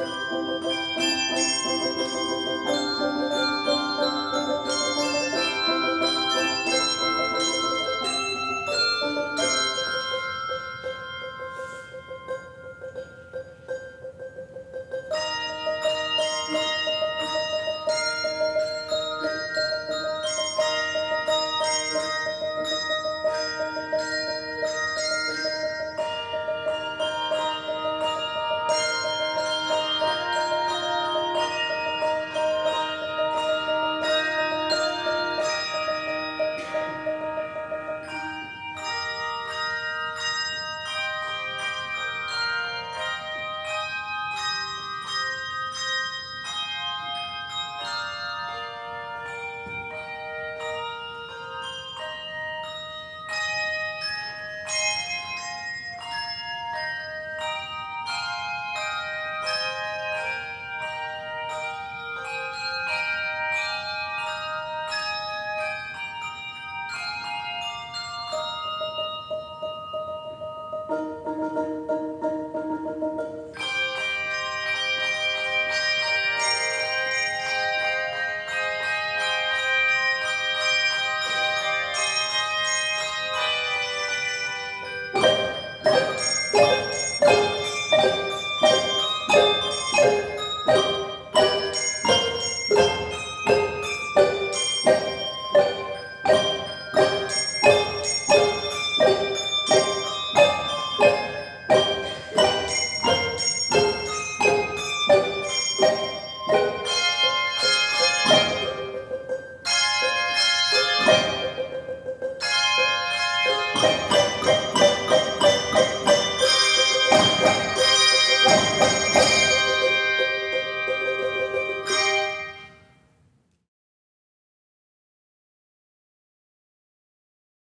Música